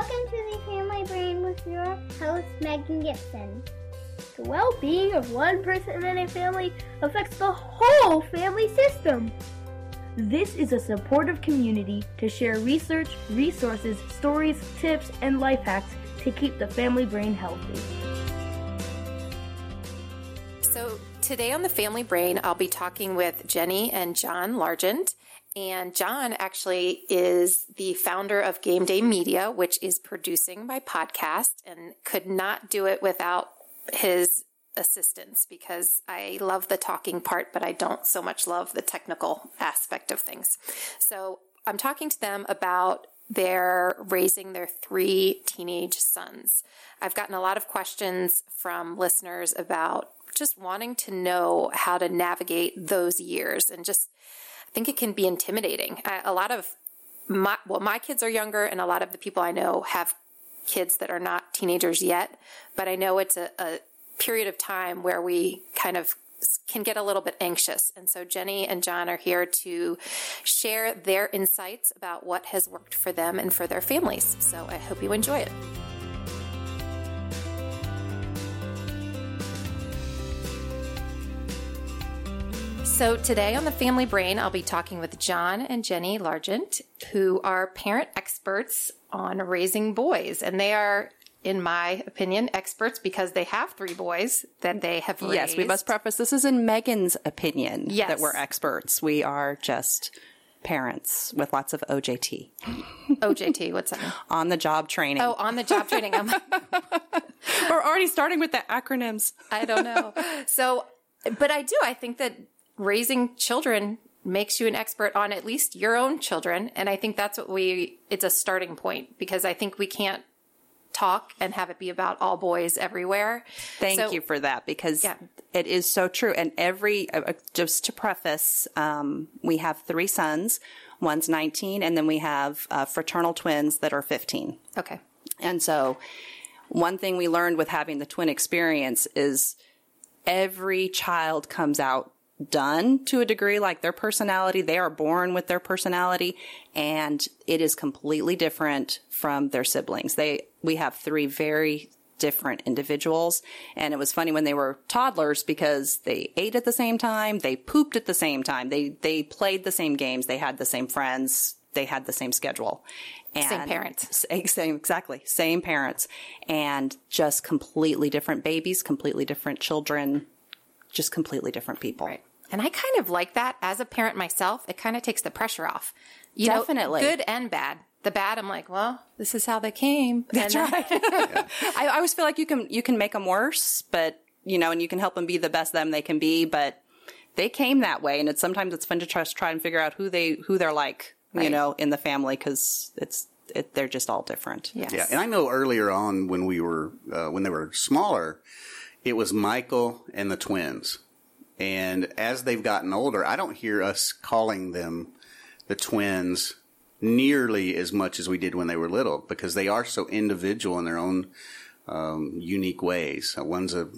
Welcome to the Family Brain with your host, Megan Gibson. The well being of one person in a family affects the whole family system. This is a supportive community to share research, resources, stories, tips, and life hacks to keep the family brain healthy. So, today on the Family Brain, I'll be talking with Jennie and John Largent. And John actually is the founder of Game Day Media, which is producing my podcast and could not do it without his assistance because I love the talking part, but I don't so much love the technical aspect of things. So I'm talking to them about their raising their three teenage sons. I've gotten a lot of questions from listeners about just wanting to know how to navigate those years and just I think it can be intimidating. I, a lot of my well my kids are younger and a lot of the people I know have kids that are not teenagers yet, but I know it's a, a period of time where we kind of can get a little bit anxious. And so Jennie and John are here to share their insights about what has worked for them and for their families. So I hope you enjoy it. So, today on the Family Brain, I'll be talking with John and Jennie Largent, who are parent experts on raising boys. And they are in my opinion, experts because they have three boys that they have raised. Yes, we must preface this is in Megan's opinion yes. that we're experts. We are just parents with lots of OJT. OJT, what's that? on the job training. Oh, on the job training. we're already starting with the acronyms. I don't know. So, but I do. I think that raising children makes you an expert on at least your own children. And I think that's what we, it's a starting point because I think we can't talk and have it be about all boys everywhere. Thank so, you for that because yeah. it is so true. And every, uh, uh, just to preface, um, we have three sons. One's 19 and then we have uh, fraternal twins that are 15. Okay. And so one thing we learned with having the twin experience is every child comes out done to a degree, like their personality. They are born with their personality and it is completely different from their siblings. They, we have three very different individuals. And it was funny when they were toddlers because they ate at the same time. They pooped at the same time. They, they played the same games. They had the same friends. They had the same schedule. And same parents. Same, exactly. Same parents. And just completely different babies, completely different children, just completely different people. Right. And I kind of like that as a parent myself. It kind of takes the pressure off. You Definitely. Know, good and bad. The bad, I'm like, well, this is how they came. That's and right. I, I always feel like you can, you can make them worse, but, you know, and you can help them be the best them they can be, but they came that way. And it's sometimes it's fun to try, try and figure out who they, who they're like, right. you know, in the family because it's, it, they're just all different. Yes. Yeah. And I know earlier on when we were, uh, when they were smaller, it was Michael and the twins and as they've gotten older, I don't hear us calling them the twins nearly as much as we did when they were little because they are so individual in their own um, unique ways. One's a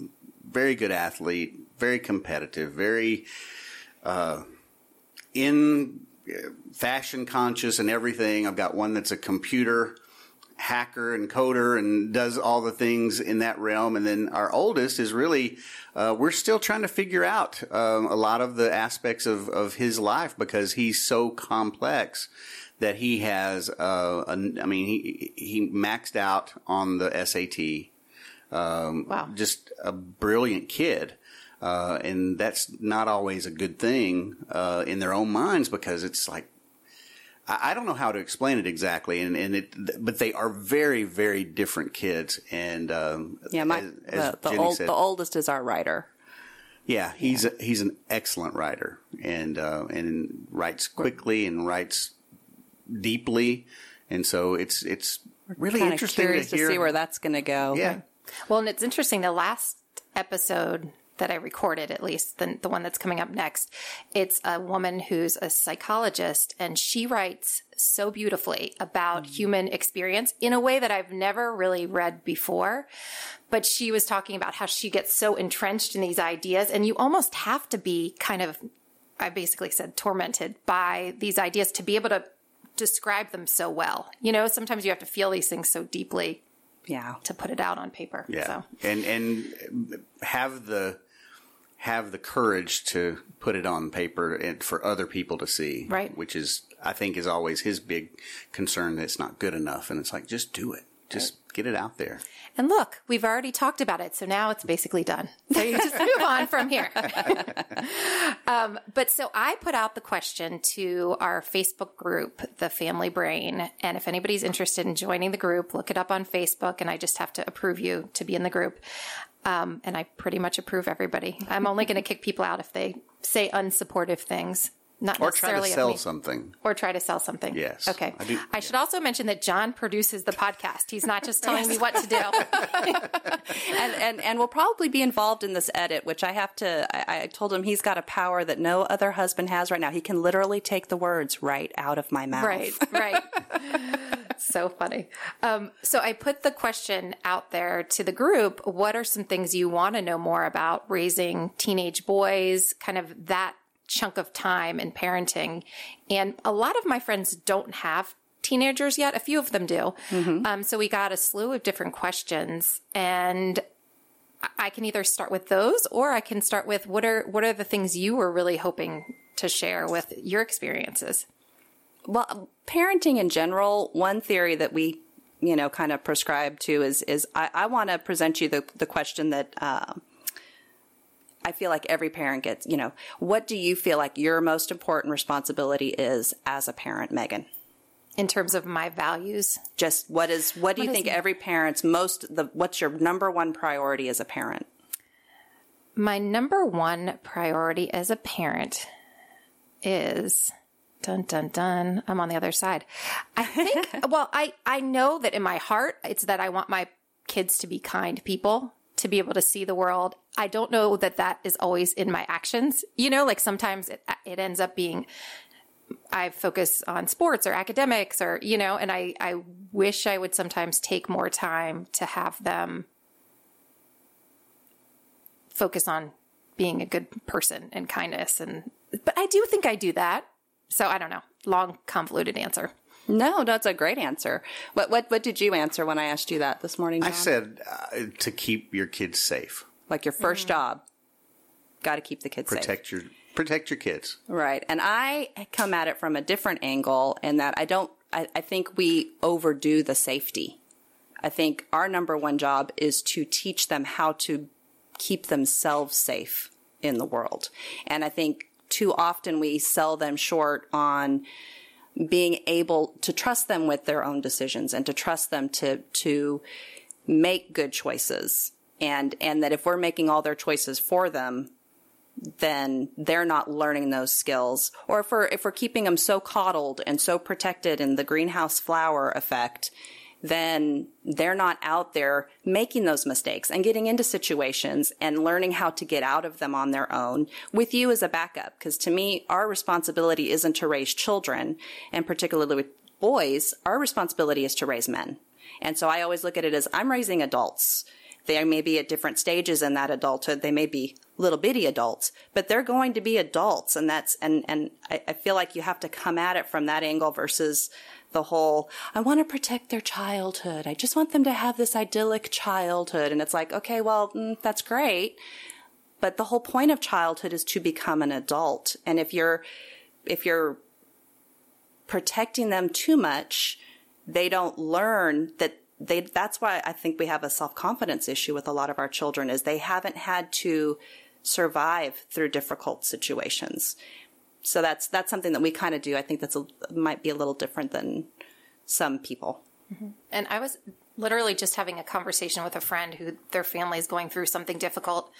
very good athlete, very competitive, very uh, in uh, fashion conscious and everything. I've got one that's a computer hacker and coder and does all the things in that realm. And then our oldest is really, uh, we're still trying to figure out um, a lot of the aspects of, of his life because he's so complex that he has, uh, a, I mean, he, he maxed out on the SAT. Um, Wow. Just a brilliant kid. Uh, and that's not always a good thing uh, in their own minds because it's like I I don't know how to explain it exactly, and, and it, but they are very, very different kids. And um, Yeah, my as, as the, the, Jennie old, said, the oldest is our writer. yeah, he's A, he's an excellent writer, and uh, and writes quickly and writes deeply, and so it's it's really Kind of interesting curious to to, see where that's going to go. yeah, Well, and it's interesting. The last episode that I recorded, at least the, the one that's coming up next, it's a woman who's a psychologist and she writes so beautifully about mm. human experience in a way that I've never really read before. But she was talking about how she gets so entrenched in these ideas and you almost have to be kind of, I basically said tormented by these ideas to be able to describe them so well. You know, sometimes you have to feel these things so deeply yeah. to put it out on paper. yeah, So. and and have the have the courage to put it on paper and for other people to see, Right. Which is, I think, is always his big concern that it's not good enough, and it's like just do it, just get it out there. And look, we've already talked about it, so now it's basically done. So you just move on from here. um, but so I put out the question to our Facebook group, The Family Brain. And if anybody's interested in joining the group, look it up on Facebook, and I just have to approve you to be in the group. Um, and I pretty much approve everybody. I'm only going to kick people out if they say unsupportive things, not Or try to necessarily sell me. something. Or try to sell something. Yes. Okay. I I, do- should also mention that John produces the podcast. He's not just telling me what to do. and, and and will probably be involved in this edit, which I have to. I, I told him he's got a power that no other husband has right now. He can literally take the words right out of my mouth. Right, right. so funny. Um, so I put the question out there to the group. What are some things you want to know more about raising teenage boys? Kind of that chunk of time in parenting. And a lot of my friends don't have teenagers yet. A few of them do. Um, so we got a slew of different questions and I- can either start with those or I can start with what are, what are the things you were really hoping to share with your experiences? Well, parenting in general, one theory that we, you know, kind of prescribe to is is I, I want to present you the the question that um, I feel like every parent gets. You know, what do you feel like your most important responsibility is as a parent, Megan? in terms of my values. Just what is what do you think it? every parent's most the what's your number one priority as a parent? My number one priority as a parent is dun dun dun. I'm on the other side. I think well, I I know that in my heart it's that I want my kids to be kind people, to be able to see the world. I don't know that that is always in my actions. You know, like sometimes it it ends up being I focus on sports or academics or, you know, and I, I wish I would sometimes take more time to have them focus on being a good person and kindness. And, but I do think I do that. So I don't know. Long, convoluted answer. No, that's a great answer. What what what did you answer when I asked you that this morning? I said uh, to keep your kids safe, like your 1st job, got to keep the kids safe. protect your protect your kids. Right. And I come at it from a different angle in that I don't, I, I think we overdo the safety. I think our number one job is to teach them how to keep themselves safe in the world. And I think too often we sell them short on being able to trust them with their own decisions and to trust them to, to make good choices. And, and that if we're making all their choices for them, then they're not learning those skills. Or if we're, if we're keeping them so coddled and so protected in the greenhouse flower effect, then they're not out there making those mistakes and getting into situations and learning how to get out of them on their own with you as a backup. Cause to me, our responsibility isn't to raise children and particularly with boys, our responsibility is to raise men. And so I always look at it as I'm raising adults. They may be at different stages in that adulthood. They may be little bitty adults, but they're going to be adults. And that's, and, and I, I feel like you have to come at it from that angle versus the whole, I want to protect their childhood. I just want them to have this idyllic childhood. And it's like, okay, well, mm, that's great. But the whole point of childhood is to become an adult. And if you're, if you're protecting them too much, they don't learn that they, that's why I think we have a self-confidence issue with a lot of our children is they haven't had to survive through difficult situations. So that's, that's something that we kind of do. I think that's a, might be a little different than some people. Mm-hmm. And I was literally just having a conversation with a friend who their family is going through something difficult.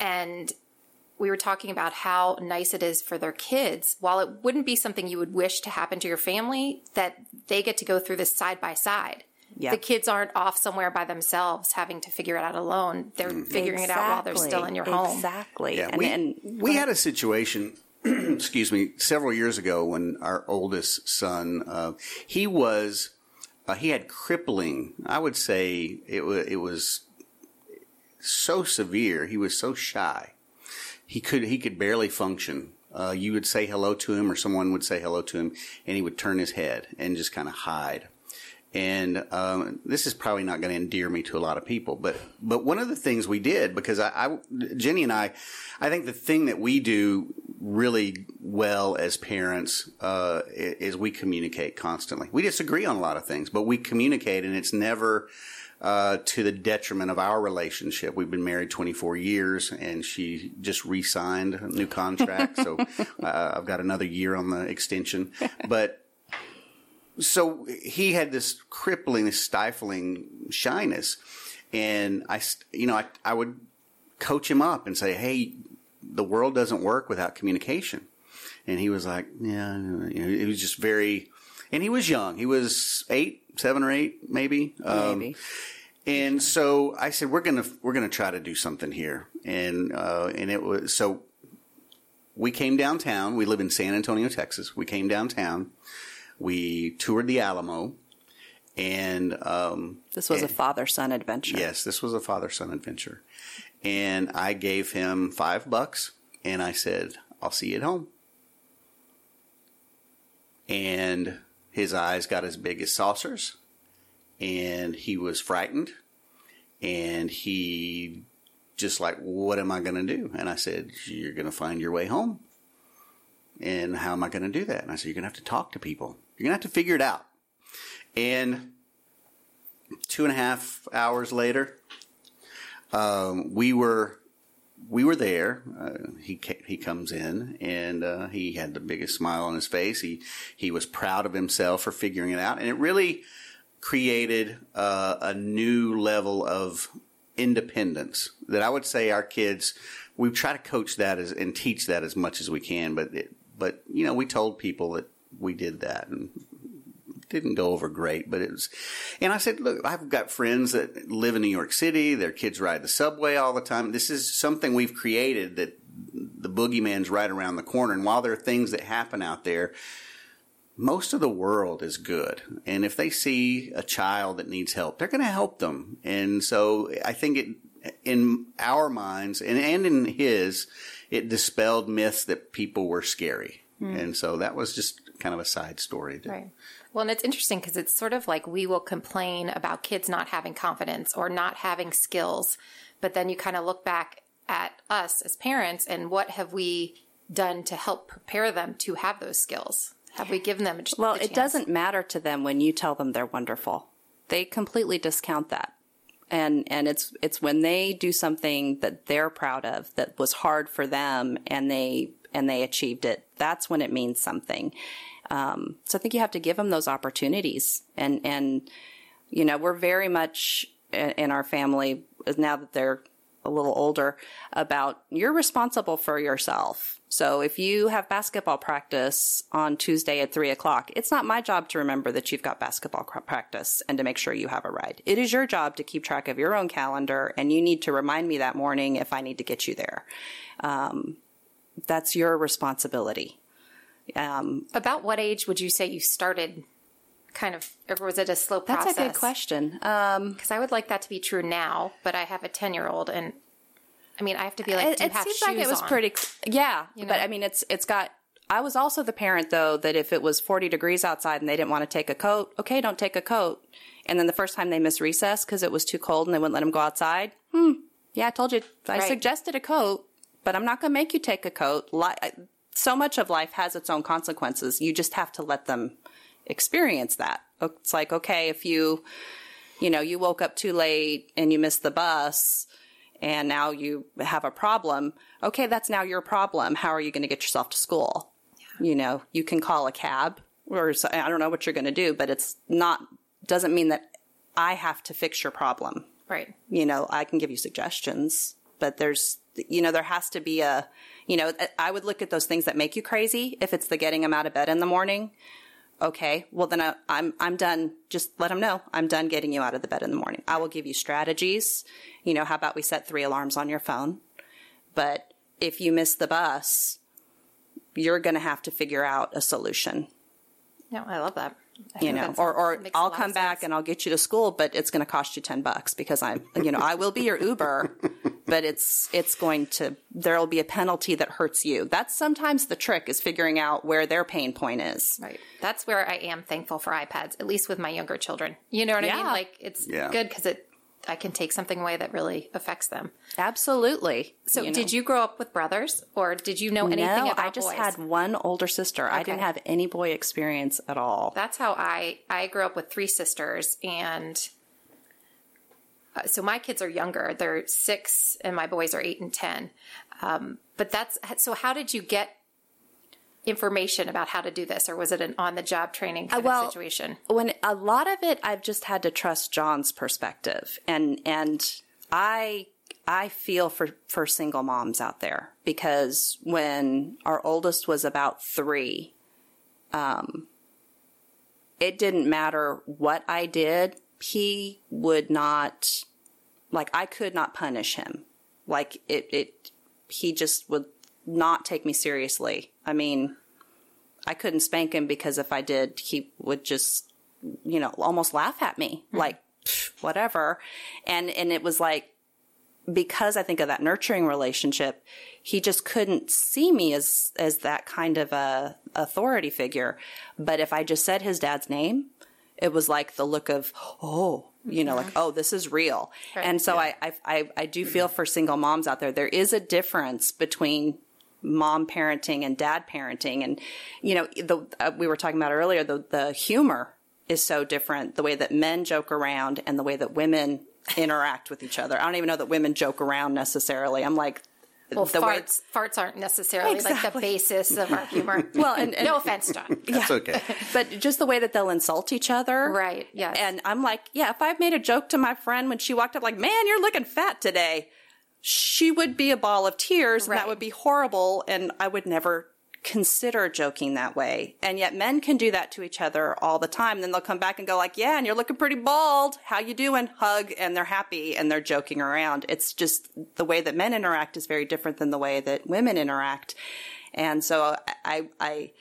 And we were talking about how nice it is for their kids. While it wouldn't be something you would wish to happen to your family, that they get to go through this side by side. Yeah. The kids aren't off somewhere by themselves having to figure it out alone. They're mm-hmm. figuring it out while they're still in your home. Exactly. Yeah, and, we, and we had a situation, excuse me, several years ago when our oldest son, uh, he was, uh, he had crippling. I would say it was, it was so severe. He was so shy. He could, he could barely function. Uh, you would say hello to him or someone would say hello to him and he would turn his head and just kind of hide. And um, this is probably not going to endear me to a lot of people, but but one of the things we did because I, I Jennie and I, I think the thing that we do really well as parents uh, is we communicate constantly. We disagree on a lot of things, but we communicate, and it's never uh, to the detriment of our relationship. We've been married 24 years, and she just re-signed a new contract, so uh, I've got another year on the extension, but so he had this crippling, stifling shyness. And I, you know, I, I would coach him up and say, Hey, the world doesn't work without communication. And he was like, yeah, you know, he was just very, and he was young. He was eight, seven or eight, maybe. Um, maybe. and so I said, we're gonna we're gonna try to do something here, and uh, and it was so. We came downtown. We live in San Antonio, Texas. We came downtown. We toured the Alamo, and um, this was a father son adventure. yes, this was a father son adventure. And I gave him five bucks, and I said, "I'll see you at home." And his eyes got as big as saucers, and he was frightened, and he just like, "What am I going to do?" And I said, "You're going to find your way home." And how am I going to do that? And I said, You're going to have to talk to people. You're to have to figure it out. And two and a half hours later, um, we were we were there. Uh, he he comes in and uh, he had the biggest smile on his face. He he was proud of himself for figuring it out, and it really created uh, a new level of independence that I would say our kids. We try to coach that as, and teach that as much as we can, but it, but you know we told people that we did that and didn't go over great, but it was. And I said, look, I've got friends that live in New York City. Their kids ride the subway all the time. This is something we've created that the boogeyman's right around the corner. And while there are things that happen out there, most of the world is good. And if they see a child that needs help, they're going to help them. And so I think it, in our minds and, and in his, it dispelled myths that people were scary. Hmm. And so that was just kind of a side story. Right. Well, and it's interesting because it's sort of like we will complain about kids not having confidence or not having skills, but then you kind of look back at us as parents and what have we done to help prepare them to have those skills? Have we given them a ch- Well, the it doesn't matter to them when you tell them they're wonderful. They completely discount that. And and it's it's when they do something that they're proud of that was hard for them and they and they achieved it. That's when it means something. Um, so I think you have to give them those opportunities. And and you know we're very much in our family now that they're a little older about you're responsible for yourself. So if you have basketball practice on Tuesday at three o'clock, it's not my job to remember that you've got basketball practice and to make sure you have a ride. It is your job to keep track of your own calendar and you need to remind me that morning if I need to get you there. Um, that's your responsibility. Um, About what age would you say you started kind of, or was it a slow process? that's a good question. Um, Because I would like that to be true now, but I have a 10 year old and I mean, I have to be like, it, it seems like it was on? pretty yeah You but i mean it's it's got i was also the parent though that if it was 40 degrees outside and they didn't want to take a coat okay don't take a coat and then the first time they missed recess because it was too cold and they wouldn't let them go outside hmm yeah i told you i Right. suggested a coat but i'm not going to make you take a coat so much of life has its own consequences you just have to let them experience that it's like okay if you you know you woke up too late and you missed the bus and now you have a problem. Okay, that's now your problem. How are you going to get yourself to school? You know, you can call a cab or I don't know what you're going to do, but it's not, doesn't mean that I have to fix your problem. Right. You know, I can give you suggestions, but there's, you know, there has to be a, you know, I would look at those things that make you crazy. If it's the getting them out of bed in the morning, okay, well then I, I'm I'm done. Just let them know I'm done getting you out of the bed in the morning. I will give you strategies. You know, how about we set three alarms on your phone? But if you miss the bus, you're going to have to figure out a solution. No, I love that. I You know, or or I'll come back and I'll get you to school, but it's going to cost you ten bucks because I'm, you know, I will be your Uber, but it's it's going to there'll be a penalty that hurts you. That's sometimes the trick is figuring out where their pain point is. Right. That's where I am thankful for iPads, at least with my younger children. You know what I mean? Like it's Yeah. good because it I can take something away that really affects them. Absolutely. So, did you grow up with brothers, or did you know anything no, about I just boys? had one older sister. I didn't have any boy experience at all. That's how I I grew up with three sisters, and uh, so my kids are younger. They're six, and my boys are eight and ten. Um, but that's so. How did you get information about how to do this, or was it an on the job training kind well, of situation? when a lot of it I've just had to trust John's perspective and and I I feel for for single moms out there because when our oldest was about 3 um it didn't matter what I did he would not like I could not punish him like it it he just would not take me seriously I mean I couldn't spank him because if I did, he would just, you know, almost laugh at me, hmm. like whatever. And and it was like because I think of that nurturing relationship, he just couldn't see me as as that kind of a authority figure. But if I just said his dad's name, it was like the look of oh. You know, like, oh, this is real. And so I, I, I, I do feel for single moms out there. There is a difference between mom parenting and dad parenting and you know the uh, we were talking about earlier the the humor is so different the way that men joke around and the way that women interact with each other i don't even know that women joke around necessarily i'm like Well, the farts farts aren't necessarily like the basis of our humor. well and, and no offense, John. That's okay. but just the way that they'll insult each other Right, yes. and i'm like yeah if i've made a joke to my friend when she walked up like man you're looking fat today she would be a ball of tears and that would be horrible and i would never consider joking that way. And yet men can do that to each other all the time. Then they'll come back and go like yeah and you're looking pretty bald. How you doing? Hug and they're happy and they're joking around. It's just the way that men interact is very different than the way that women interact. And so i i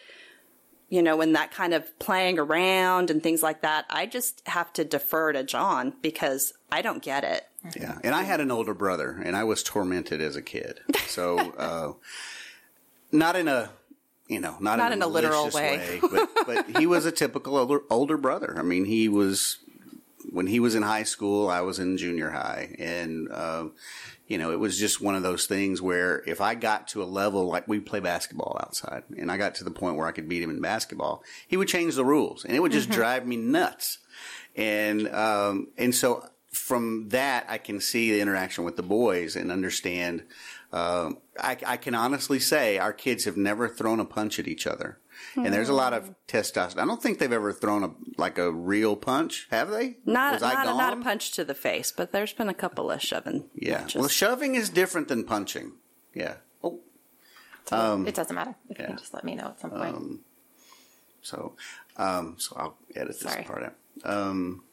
you know, when that kind of playing around and things like that, I just have to defer to John because I don't get it. Yeah, and I had an older brother, and I was tormented as a kid. So, uh, not in a, you know, not, Not in, a literal malicious way. but, but he was a typical older, older brother. I mean, he was when he was in high school, I was in junior high, and uh, you know, it was just one of those things where if I got to a level like we play basketball outside, and I got to the point where I could beat him in basketball, he would change the rules, and it would just drive me nuts. And um, and so from that, I can see the interaction with the boys and understand. Uh, I, I can honestly say our kids have never thrown a punch at each other. And there's a lot of testosterone. I don't think they've ever thrown a like a real punch, have they? Not Was I not, a, not a punch to the face, but there's been a couple of shoving. Yeah. matches. Well, shoving is different than punching. Yeah. Oh, it doesn't matter. If you can just let me know at some point. so um, so I'll edit this Sorry. part out. Um,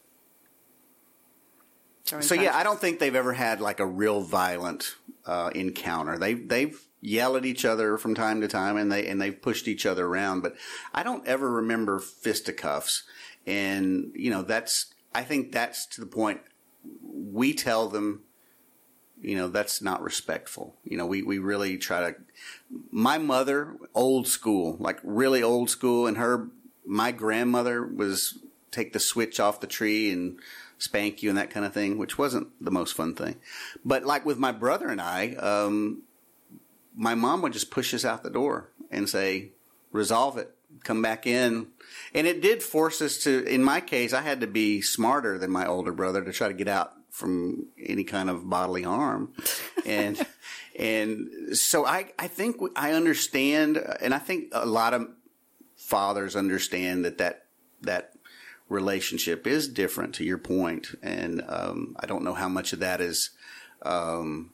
so yeah. I don't think they've ever had like a real violent uh, encounter. They they've yelled at each other from time to time, and they and they've pushed each other around. But I don't ever remember fisticuffs, and you know that's I think that's to the point. We tell them You know, that's not respectful. You know, we, we really try to, my mother, old school, like really old school, and her, my grandmother was take the switch off the tree and spank you and that kind of thing, which wasn't the most fun thing. But like with my brother and I, um, my mom would just push us out the door and say, resolve it, come back in. And it did force us to, in my case, I had to be smarter than my older brother to try to get out from any kind of bodily harm. And, and so I, I think I understand, and I think a lot of fathers understand that that, that relationship is different to your point. And, um, I don't know how much of that is, um,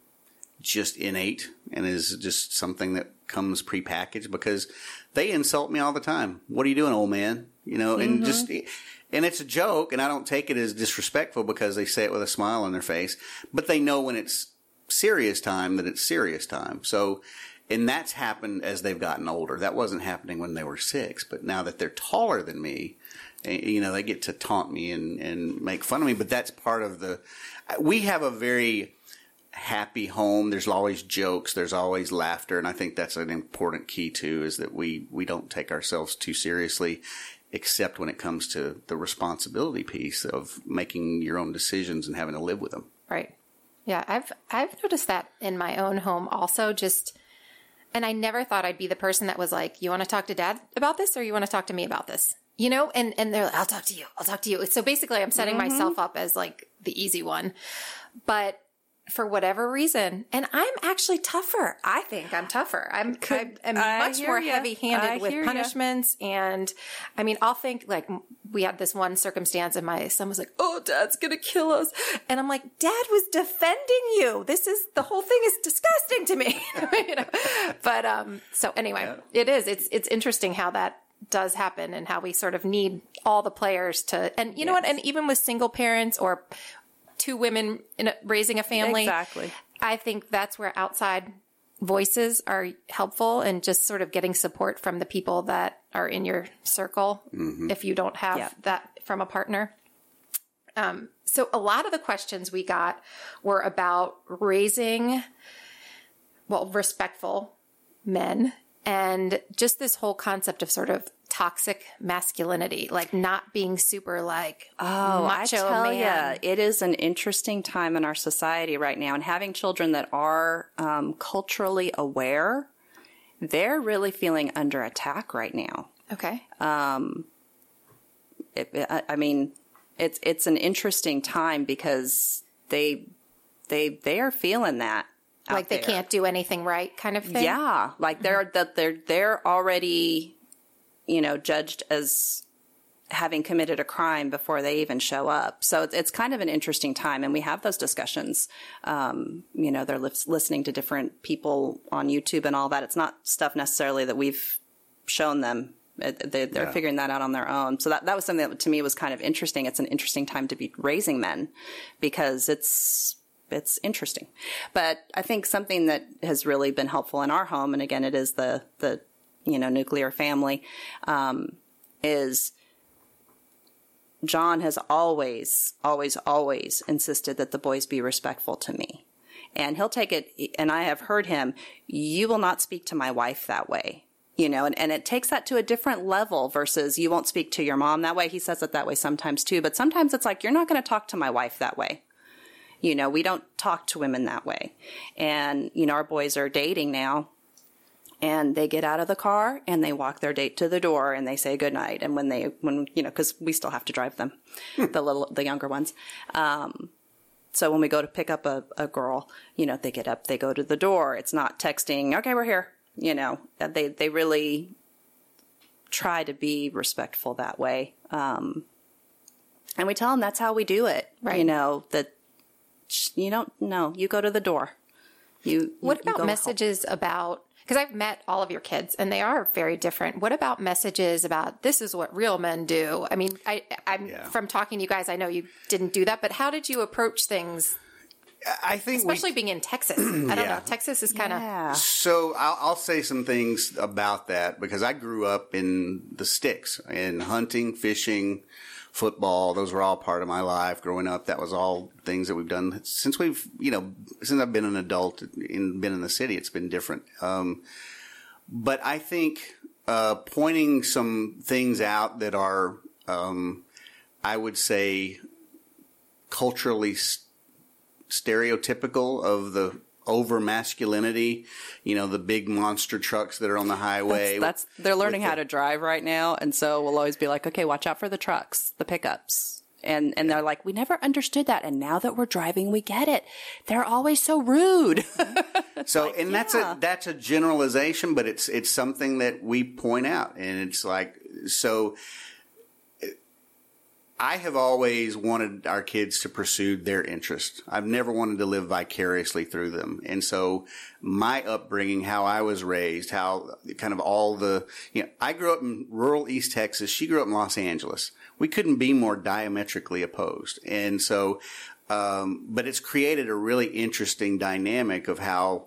just innate and is just something that comes prepackaged because they insult me all the time. What are you doing, old man? You know, and mm-hmm. just, and it's a joke and I don't take it as disrespectful because they say it with a smile on their face, but they know when it's serious time that it's serious time. So, and that's happened as they've gotten older. That wasn't happening when they were six, but now that they're taller than me, you know, they get to taunt me and, and make fun of me, but that's part of the, we have a very, happy home. There's always jokes. There's always laughter. And I think that's an important key too, is that we, we don't take ourselves too seriously, except when it comes to the responsibility piece of making your own decisions and having to live with them. Right. Yeah. I've, I've noticed that in my own home also just, and I never thought I'd be the person that was like, you want to talk to dad about this or you want to talk to me about this? You know, and, and they're like, I'll talk to you. I'll talk to you. So basically I'm setting mm-hmm. myself up as like the easy one. But for whatever reason. And I'm actually tougher. I think I'm tougher. I'm, Could, I'm much more heavy handed with punishments. Ya. And I mean, I'll think like we had this one circumstance and my son was like, Oh, dad's going to kill us. And I'm like, dad was defending you. This is the whole thing is disgusting to me. you know? But, um, so anyway, yeah. it is, it's, it's interesting how that does happen and how we sort of need all the players to, and you yes. know what? And even with single parents or two women in a, raising a family. Exactly. I think that's where outside voices are helpful and just sort of getting support from the people that are in your circle mm-hmm. if you don't have yeah. that from a partner. Um, so a lot of the questions we got were about raising, well, respectful men and just this whole concept of sort of toxic masculinity, like not being super like oh, I tell you, it is an interesting time in our society right now, and having children that are um, culturally aware, they're really feeling under attack right now. Okay. Um, it, I, I mean, it's it's an interesting time because they they they are feeling that like they there. can't do anything right kind of thing yeah like they're that they're they're already you know, judged as having committed a crime before they even show up. So it's, it's kind of an interesting time. And we have those discussions. Um, you know, they're li- listening to different people on YouTube and all that. It's not stuff necessarily that we've shown them. It, they, are yeah. figuring that out on their own. So that, that was something that to me was kind of interesting. It's an interesting time to be raising men because it's, it's interesting. But I think something that has really been helpful in our home, and again, it is the, the you know, nuclear family, um, is John has always, always, always insisted that the boys be respectful to me. And he'll take it, and I have heard him, you will not speak to my wife that way. You know, and, and it takes that to a different level versus you won't speak to your mom that way. He says it that way sometimes too, but sometimes it's like, you're not going to talk to my wife that way. You know, we don't talk to women that way. And, you know, our boys are dating now and they get out of the car and they walk their date to the door and they say goodnight. And when they, when, you know, cause we still have to drive them, hmm. the little, the younger ones. Um, so when we go to pick up a, a girl, you know, they get up, they go to the door. It's not texting, okay, we're here. You know, they, they really try to be respectful that way. Um, and we tell them that's how we do it. Right. You know, that you don't know, you go to the door. You, what you, about messages home. about because I've met all of your kids and they are very different. What about messages about this is what real men do? I mean, I, I'm yeah. from talking to you guys, I know you didn't do that, but how did you approach things? I think Especially we, being in Texas. I don't Yeah. know. Texas is kind of. Yeah. So I'll, I'll say some things about that because I grew up in the sticks in hunting, fishing, football. Those were all part of my life growing up. That was all things that we've done since we've, you know, since I've been an adult and been in the city. It's been different. Um, but I think uh, pointing some things out that are, um, I would say, culturally s- stereotypical of the over masculinity. You know, the big monster trucks that are on the highway. That's they're learning how the- to drive right now, and so we'll always be like, okay, watch out for the trucks, the pickups. And and they're like, we never understood that, and now that we're driving, we get it. They're always so rude. Mm-hmm. So, and that's yeah. a that's a generalization, but it's it's something that we point out, and it's like so. I have always wanted our kids to pursue their interest. I've never wanted to live vicariously through them, and so my upbringing, how I was raised, how kind of all the you know, I grew up in rural East Texas. She grew up in Los Angeles. We couldn't be more diametrically opposed, and so. Um, but it's created a really interesting dynamic of how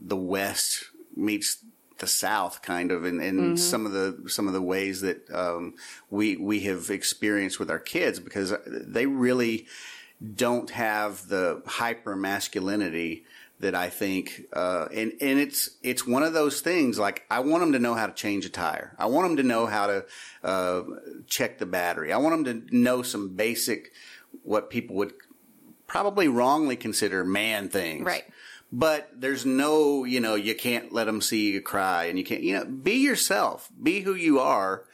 the West meets the South, kind of, in, in some of the some of the ways that um, we we have experienced with our kids, because they really don't have the hyper masculinity that I think, uh, and and it's it's one of those things. Like I want them to know how to change a tire. I want them to know how to uh, check the battery. I want them to know some basic what people would probably wrongly consider man things. Right. But there's no, you know, you can't let them see you cry and you can't, you know, be yourself, be who you are.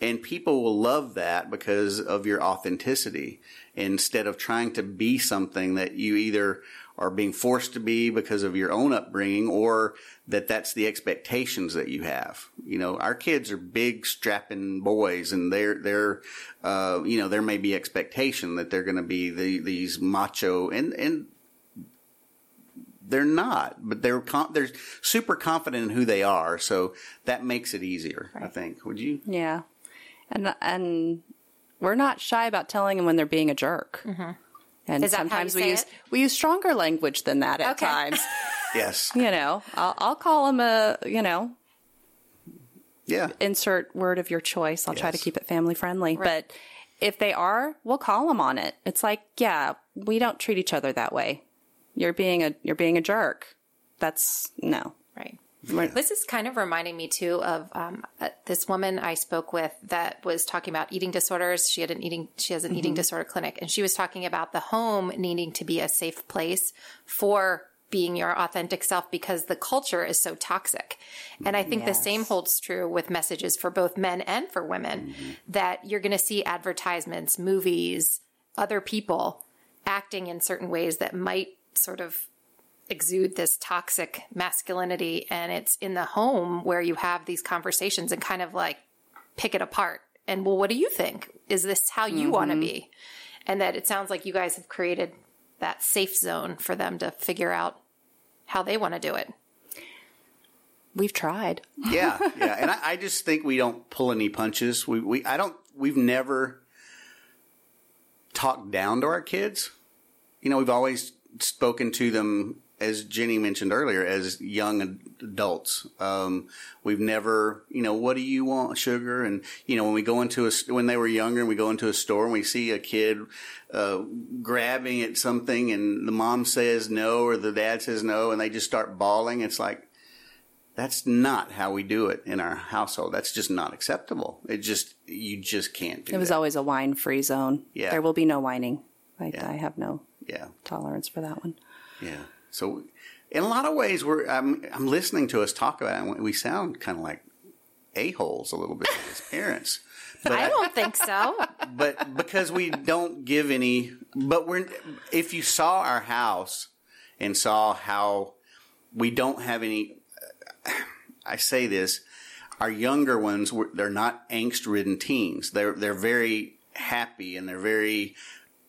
And people will love that because of your authenticity instead of trying to be something that you either are being forced to be because of your own upbringing or that that's the expectations that you have. You know, our kids are big strapping boys and they're, they're, uh, you know, there may be expectation that they're going to be the, these macho and, and they're not, but they're con- they're super confident in who they are, so that makes it easier. I think. Would you? yeah, and and we're not shy about telling them when they're being a jerk. Mm-hmm. And Is that how you sometimes we say use it? we use stronger language than that at Okay. times. Yes. you know, I'll, I'll call them a you know Yeah. insert word of your choice. I'll try to keep it family friendly. But if they are, we'll call them on it. It's like, yeah, we don't treat each other that way. You're being a you're being a jerk. That's no. Right. This is kind of reminding me too of um, uh, this woman I spoke with that was talking about eating disorders. She had an eating she has an eating disorder clinic, and she was talking about the home needing to be a safe place for being your authentic self because the culture is so toxic. And I think the same holds true with messages for both men and for women that you're going to see advertisements, movies, other people acting in certain ways that might sort of exude this toxic masculinity and it's in the home where you have these conversations and kind of like pick it apart and well what do you think is this how you mm-hmm. want to be and that it sounds like you guys have created that safe zone for them to figure out how they want to do it We've tried. yeah, yeah, and I, I just think we don't pull any punches. We, we, I don't. We've never talked down to our kids. You know, we've always spoken to them, as Jennie mentioned earlier, as young adults. Um, we've never, you know, what do you want, sugar? And you know, when we go into a when they were younger, and we go into a store and we see a kid uh, grabbing at something, and the mom says no or the dad says no, and they just start bawling. It's like that's not how we do it in our household. That's just not acceptable. It just you just can't do It was that. always a whine free zone. Yeah. There will be no whining. I, Yeah. I have no yeah, tolerance for that one. yeah. So in a lot of ways, we're I'm I'm listening to us talk about it. and We sound kind of like a holes a little bit as parents. But i don't think so but because we don't give any but we're if you saw our house and saw how we don't have any i say this our younger ones, they're not angst ridden teens they're they're very happy and they're very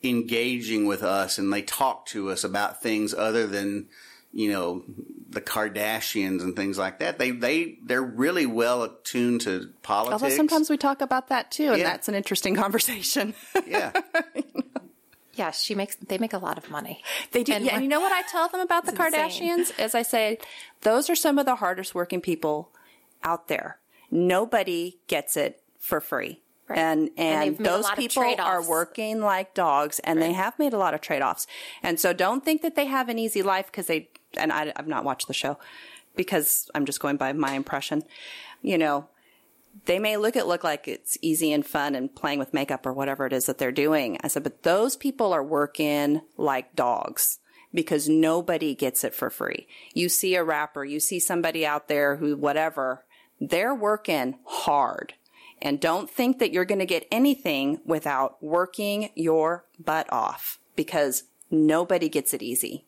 engaging with us and they talk to us about things other than you know the Kardashians and things like that. They they they're really well attuned to politics. Although sometimes we talk about that too, and Yeah. that's an interesting conversation. yeah, Yeah, she makes. They make a lot of money. They do. And yeah, and you know what I tell them about the It's insane. Kardashians? As I say, those are some of the hardest working people out there. Nobody gets it for free. Right. And and, they've made a those people are working like dogs, and they have made a lot of trade offs. And so, don't think that they have an easy life because they. And I, I've not watched the show because I'm just going by my impression. You know, they may look it look like it's easy and fun and playing with makeup or whatever it is that they're doing. I said, but those people are working like dogs because nobody gets it for free. You see a rapper, you see somebody out there who whatever, they're working hard. And don't think that you're going to get anything without working your butt off because nobody gets it easy.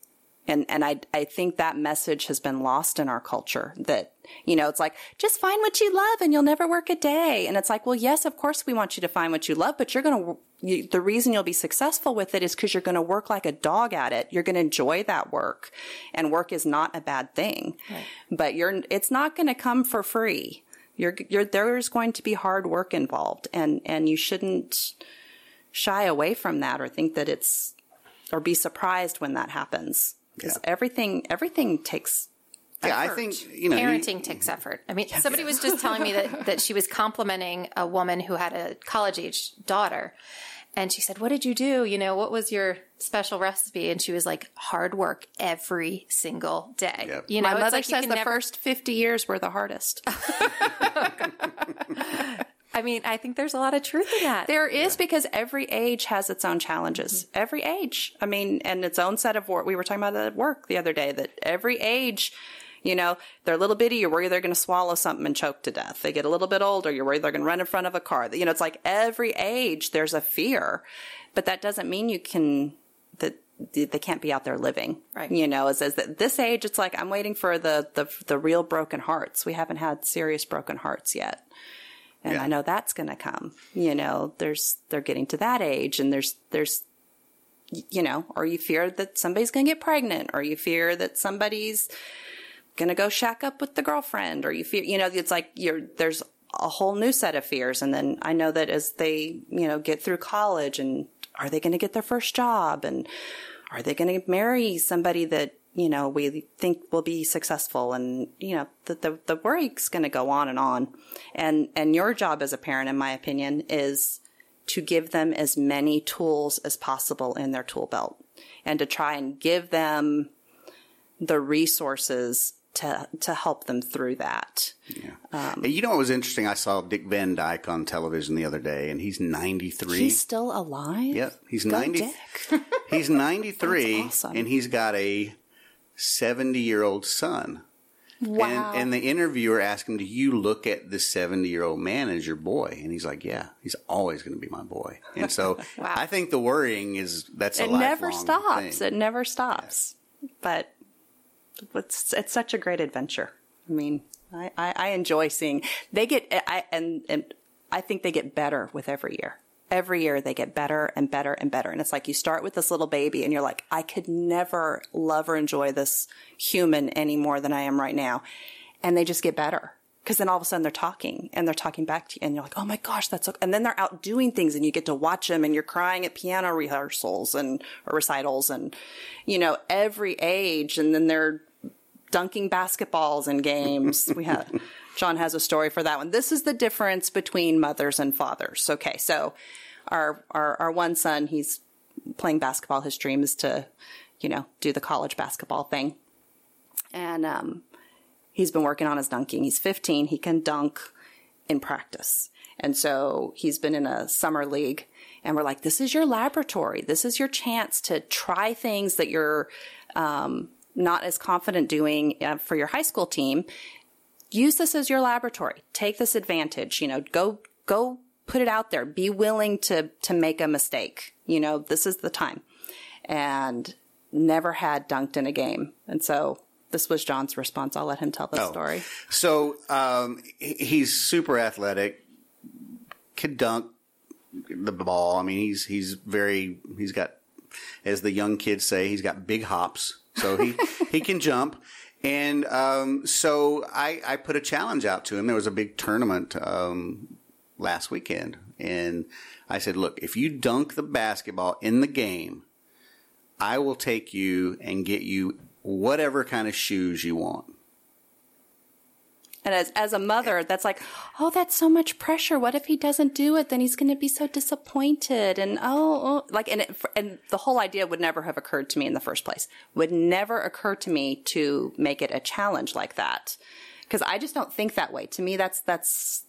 And, and I, I think that message has been lost in our culture that, you know, it's like, just find what you love and you'll never work a day. And it's like, well, yes, of course we want you to find what you love, but you're going to, you, the reason you'll be successful with it is because you're going to work like a dog at it. You're going to enjoy that work and work is not a bad thing, but you're, it's not going to come for free. You're, you're, there's going to be hard work involved and, and you shouldn't shy away from that or think that it's, or be surprised when that happens. Because everything, everything takes Yeah, I think you know. you- Parenting takes effort. I mean, somebody was just telling me that, that she was complimenting a woman who had a college age daughter. And she said, What did you do? You know, what was your special recipe? And she was like, Hard work every single day. Yep. You know, My mother like says the never- first 50 years were the hardest. I mean, I think there's a lot of truth in that. There is because every age has its own challenges. Mm-hmm. Every age. I mean, and its own set of work. We were talking about that at work the other day that every age, you know, they're a little bitty, you're worried they're going to swallow something and choke to death. They get a little bit older, you're worried they're going to run in front of a car. You know, it's like every age there's a fear, but that doesn't mean you can, that they can't be out there living. Right. You know, as, as at this age, it's like I'm waiting for the, the, the real broken hearts. We haven't had serious broken hearts yet. And Yeah. I know that's going to come. You know, there's they're getting to that age, and there's there's you know, or you fear that somebody's going to get pregnant, or you fear that somebody's to go shack up with the girlfriend, or you fear, you know, it's like you're there's a whole new set of fears, and then I know that as they you know get through college, and are they going to get their first job, and are they going to marry somebody that you know we think will be successful? And you know the the, the worry's going to go on and on. And and your job as a parent in my opinion is to give them as many tools as possible in their tool belt and to try and give them the resources to to help them through that Hey, you know what was interesting? I saw Dick Van Dyke on television the other day, and he's ninety three. he's still alive Yep, he's Go ninety. Dick. He's ninety three, awesome. and he's got a seventy year old son. wow And, and the interviewer asked him, "Do you look at this seventy-year-old man as your boy?" And he's like, "Yeah, he's always going to be my boy." And so, I think the worrying is that's a it never stops. thing. It never stops. But it's it's such a great adventure. I mean, I, I, I enjoy seeing they get I and and I think they get better with every year. Every year they get better and better and better. And it's like you start with this little baby and you're like, I could never love or enjoy this human any more than I am right now. And they just get better. Cause then all of a sudden they're talking and they're talking back to you and you're like, oh my gosh, that's, so, and then they're out doing things and you get to watch them and you're crying at piano rehearsals and or recitals and, you know, every age. And then they're dunking basketballs in games. we have, John has a story for that one. This is the difference between mothers and fathers. Okay. So our, our, our one son, he's playing basketball. His dream is to, you know, do the college basketball thing. And, um, he's been working on his dunking. He's 15. He can dunk in practice. And so he's been in a summer league and we're like, this is your laboratory. This is your chance to try things that you're, um, not as confident doing uh, for your high school team. Use this as your laboratory. Take this advantage. You know, go, go put it out there. Be willing to, to make a mistake. You know, this is the time. And never had dunked in a game. And so this was John's response. I'll let him tell the Oh. story. So um, he's super athletic, can dunk the ball. I mean, he's he's very he's got, as the young kids say, he's got big hops. So he he can jump. And um, so I, I put a challenge out to him. There was a big tournament um, last weekend. And I said, look, if you dunk the basketball in the game, I will take you and get you whatever kind of shoes you want. And as, as a mother, that's like, oh, that's so much pressure. What if he doesn't do it? Then he's going to be so disappointed. And oh, oh like, and it, and the whole idea would never have occurred to me in the first place. Would never occur to me to make it a challenge like that. Cause I just don't think that way. To me, that's, that's,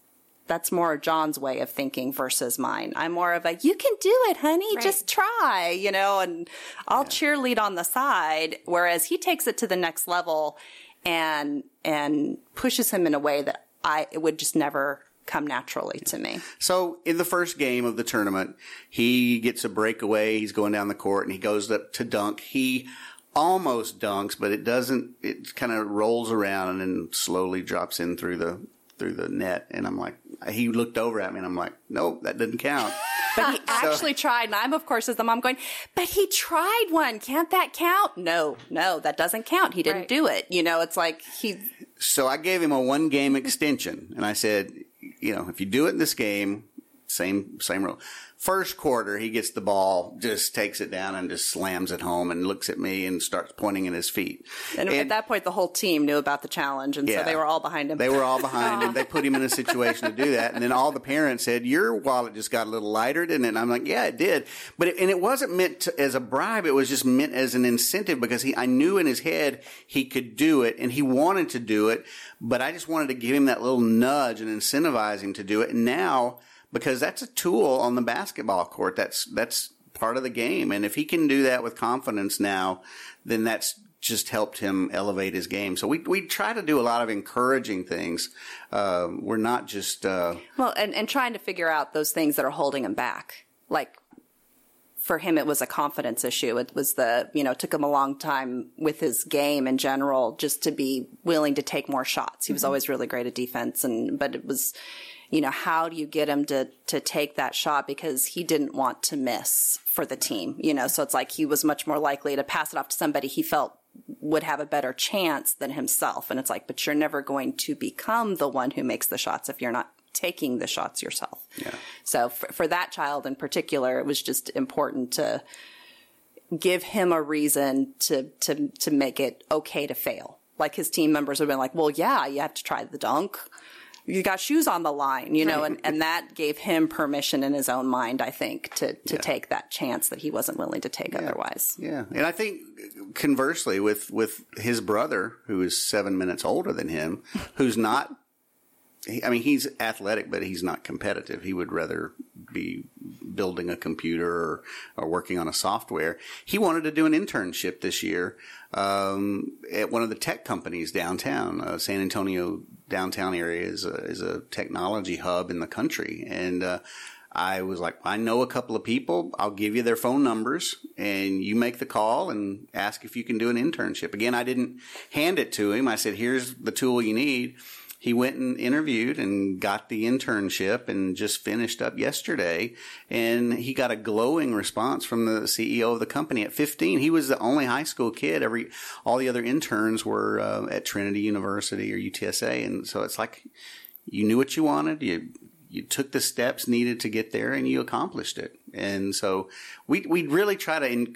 that's more John's way of thinking versus mine. I'm more of a, you can do it, honey. Right. Just try, you know, and I'll cheerlead on the side. Whereas he takes it to the next level and, and pushes him in a way that I, it would just never come naturally to me. So in the first game of the tournament, he gets a breakaway. He's going down the court and he goes up to dunk. He almost dunks, but it doesn't. It kind of rolls around and then slowly drops in through the through the net. And I'm like, he looked over at me and I'm like, nope, that didn't count. But he actually tried. And I'm, of course, as the mom going, but he tried one. Can't that count? No, no, that doesn't count. He didn't Right. do it. You know, it's like he, So I gave him a one game extension and I said, you know, if you do it in this game, same, same rule. First quarter, he gets the ball, just takes it down and just slams it home and looks at me and starts pointing at his feet. and, at that point, the whole team knew about the challenge. And so they were all behind him. They were all behind him. They put him in a situation to do that. And then all the parents said, your wallet just got a little lighter, didn't it? And I'm like, yeah, it did. But it, and it wasn't meant to, as a bribe. It was just meant as an incentive because he, I knew in his head he could do it and he wanted to do it. But I just wanted to give him that little nudge and incentivize him to do it. And now, because that's a tool on the basketball court, that's, that's part of the game. And if he can do that with confidence now, then that's just helped him elevate his game. So we we try to do a lot of encouraging things. Uh, we're not just uh, Well, and, and trying to figure out those things that are holding him back. Like for him, it was a confidence issue. It was the, you know, it took him a long time with his game in general just to be willing to take more shots. He was always really great at defense and, but it was, you know, how do you get him to, to take that shot? Because he didn't want to miss for the team, you know, so it's like he was much more likely to pass it off to somebody he felt would have a better chance than himself. And it's like, but you're never going to become the one who makes the shots if you're not taking the shots yourself. Yeah. So for, for that child in particular, it was just important to give him a reason to, to, to make it okay to fail. Like his team members would have been like, well, yeah, you have to try the dunk. You got shoes on the line, you know, and, and that gave him permission in his own mind, I think, to, to take that chance that he wasn't willing to take otherwise. yeah. And I think conversely with with his brother, who is seven minutes older than him, who's not. I mean, he's athletic, but he's not competitive. He would rather be building a computer or, or working on a software. He wanted to do an internship this year um, at one of the tech companies downtown. Uh, San Antonio downtown area is a, is a technology hub in the country, and uh, I was like, I know a couple of people. I'll give you their phone numbers, and you make the call and ask if you can do an internship. Again, I didn't hand it to him. I said, "Here's the tool you need." He went and interviewed and got the internship and just finished up yesterday. And he got a glowing response from the CEO of the company at 15. He was the only high school kid. Every, all the other interns were uh, at Trinity University or UTSA. And so it's like, you knew what you wanted. You, you took the steps needed to get there and you accomplished it. And so we, we really try to,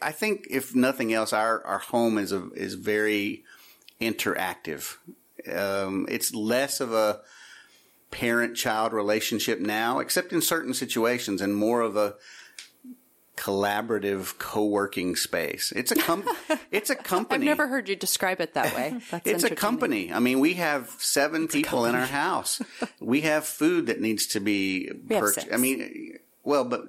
I think if nothing else, our, our home is a, is very interactive. Um, it's less of a parent child relationship now, except in certain situations, and more of a collaborative co-working space. It's a com- it's a I've never heard you describe it that way. That's it's a company. I mean, we have seven people in our house. we have food that needs to be purchased. I mean, well, but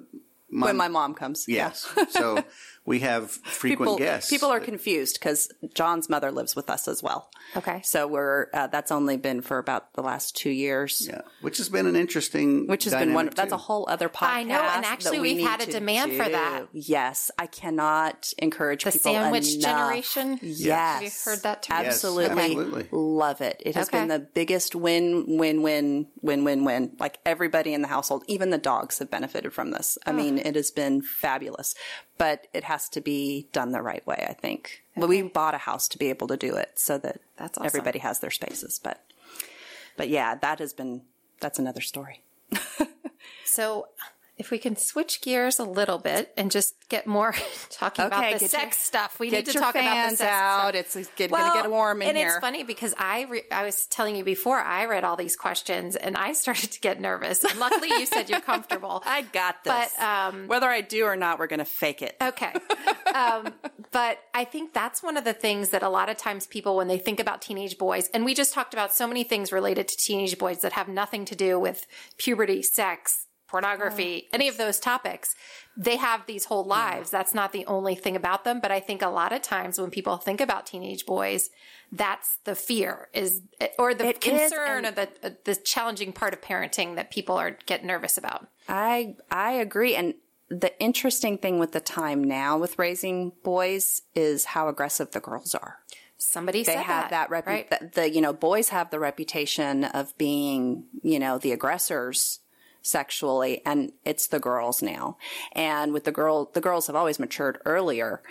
my, When my mom comes. yes. so we have frequent people, guests. People are confused because John's mother lives with us as well. Okay. So we're, uh, that's only been for about the last two years. yeah, which has been an interesting. Which has been one, dynamic, that's a whole other podcast. I know, and actually we we've had a to demand for that. Yes. I cannot encourage The people sandwich enough. generation? Yes. Have you heard that too? Yes, Absolutely. absolutely. Love it. It has Okay. been the biggest win, win, win, win, win, win. Like everybody in the household, even the dogs have benefited from this. I mean, it has been fabulous, but it has has to be done the right way, I think. Okay. But we bought a house to be able to do it so that that's awesome. everybody has their spaces. But, but yeah, that has been, that's another story. so if we can switch gears a little bit and just get more talking Okay, about the sex your- stuff, we need to talk about the sex out. stuff. It's get, gonna get warm in and here. it's funny because I re- I was telling you before I read all these questions and I started to get nervous. And luckily, you said you're comfortable. I got this. But um, Whether I do or not, we're going to fake it. Okay. Um, but I think that's one of the things that a lot of times people, when they think about teenage boys, and we just talked about so many things related to teenage boys that have nothing to do with puberty, sex, pornography, any of those topics. They have these whole lives. That's not the only thing about them. But I think a lot of times when people think about teenage boys, that's the fear is, or the It is, concern and- or the, the challenging part of parenting that people are get nervous about. I I agree. And the interesting thing with the time now with raising boys is how aggressive the girls are. Somebody They said have that, rep- right? the, the you know boys have the reputation of being you know the aggressors sexually and it's the girls now and with the girl the girls have always matured earlier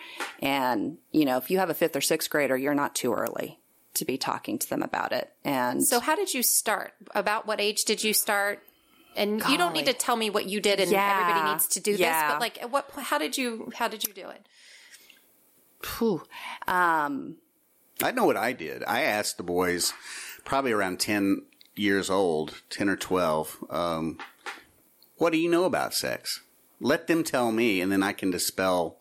and you know if you have a fifth or sixth grader you're not too early to be talking to them about it and So how did you start? About what age did you start? And you don't need to tell me what you did and Yeah. everybody needs to do this, but like at what how did you how did you do it? Phew. um I know what I did. I asked the boys, probably around 10 years old, 10 or 12, um, what do you know about sex? Let them tell me, and then I can dispel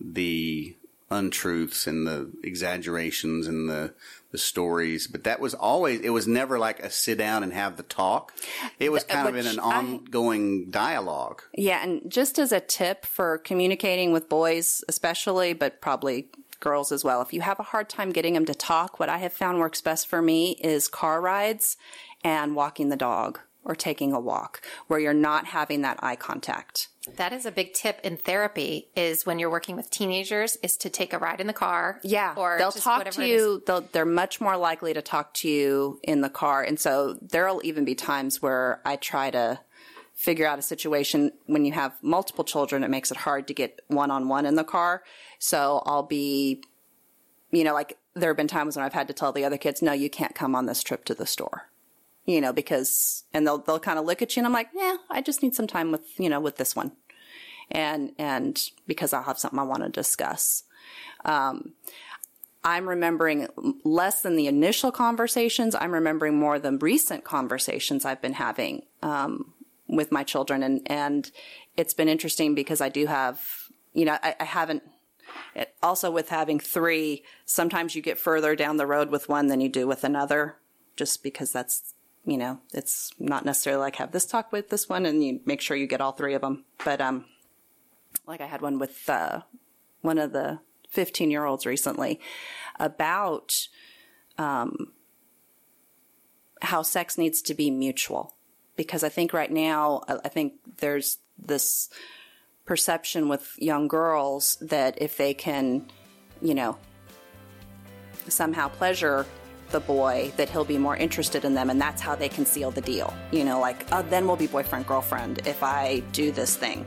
the untruths and the exaggerations and the, the stories. But that was always, it was never like a sit down and have the talk. It was kind of in which an I- ongoing dialogue. Yeah, and just as a tip for communicating with boys, especially, but probably girls as well, if you have a hard time getting them to talk, what I have found works best for me is car rides and walking the dog or taking a walk where you're not having that eye contact. That is a big tip in therapy is when you're working with teenagers is to take a ride in the car. Yeah, Or they'll talk to you. They'll, they're much more likely to talk to you in the car, and so there'll even be times where I try to figure out a situation when you have multiple children. It makes it hard to get one on one in the car. So I'll be, you know, like there have been times when I've had to tell the other kids, "No, you can't come on this trip to the store." You know, because and they'll they'll kind of look at you, and I'm like, "Yeah, I just need some time with you know with this one." and and because I'll have something I want to discuss. Um, I'm remembering less than the initial conversations. I'm remembering more than recent conversations I've been having um, with my children, and and it's been interesting because I do have, you know, I, I haven't. It, also, with having three, sometimes you get further down the road with one than you do with another, just because that's you know it's not necessarily like have this talk with this one and you make sure you get all three of them. But um, like I had one with uh, one of the 15 year olds recently about um, how sex needs to be mutual. Because I think right now, I I think there's this perception with young girls that if they can, you know, somehow pleasure the boy, that he'll be more interested in them, and that's how they can seal the deal. You know, like, oh, then we'll be boyfriend, girlfriend if I do this thing.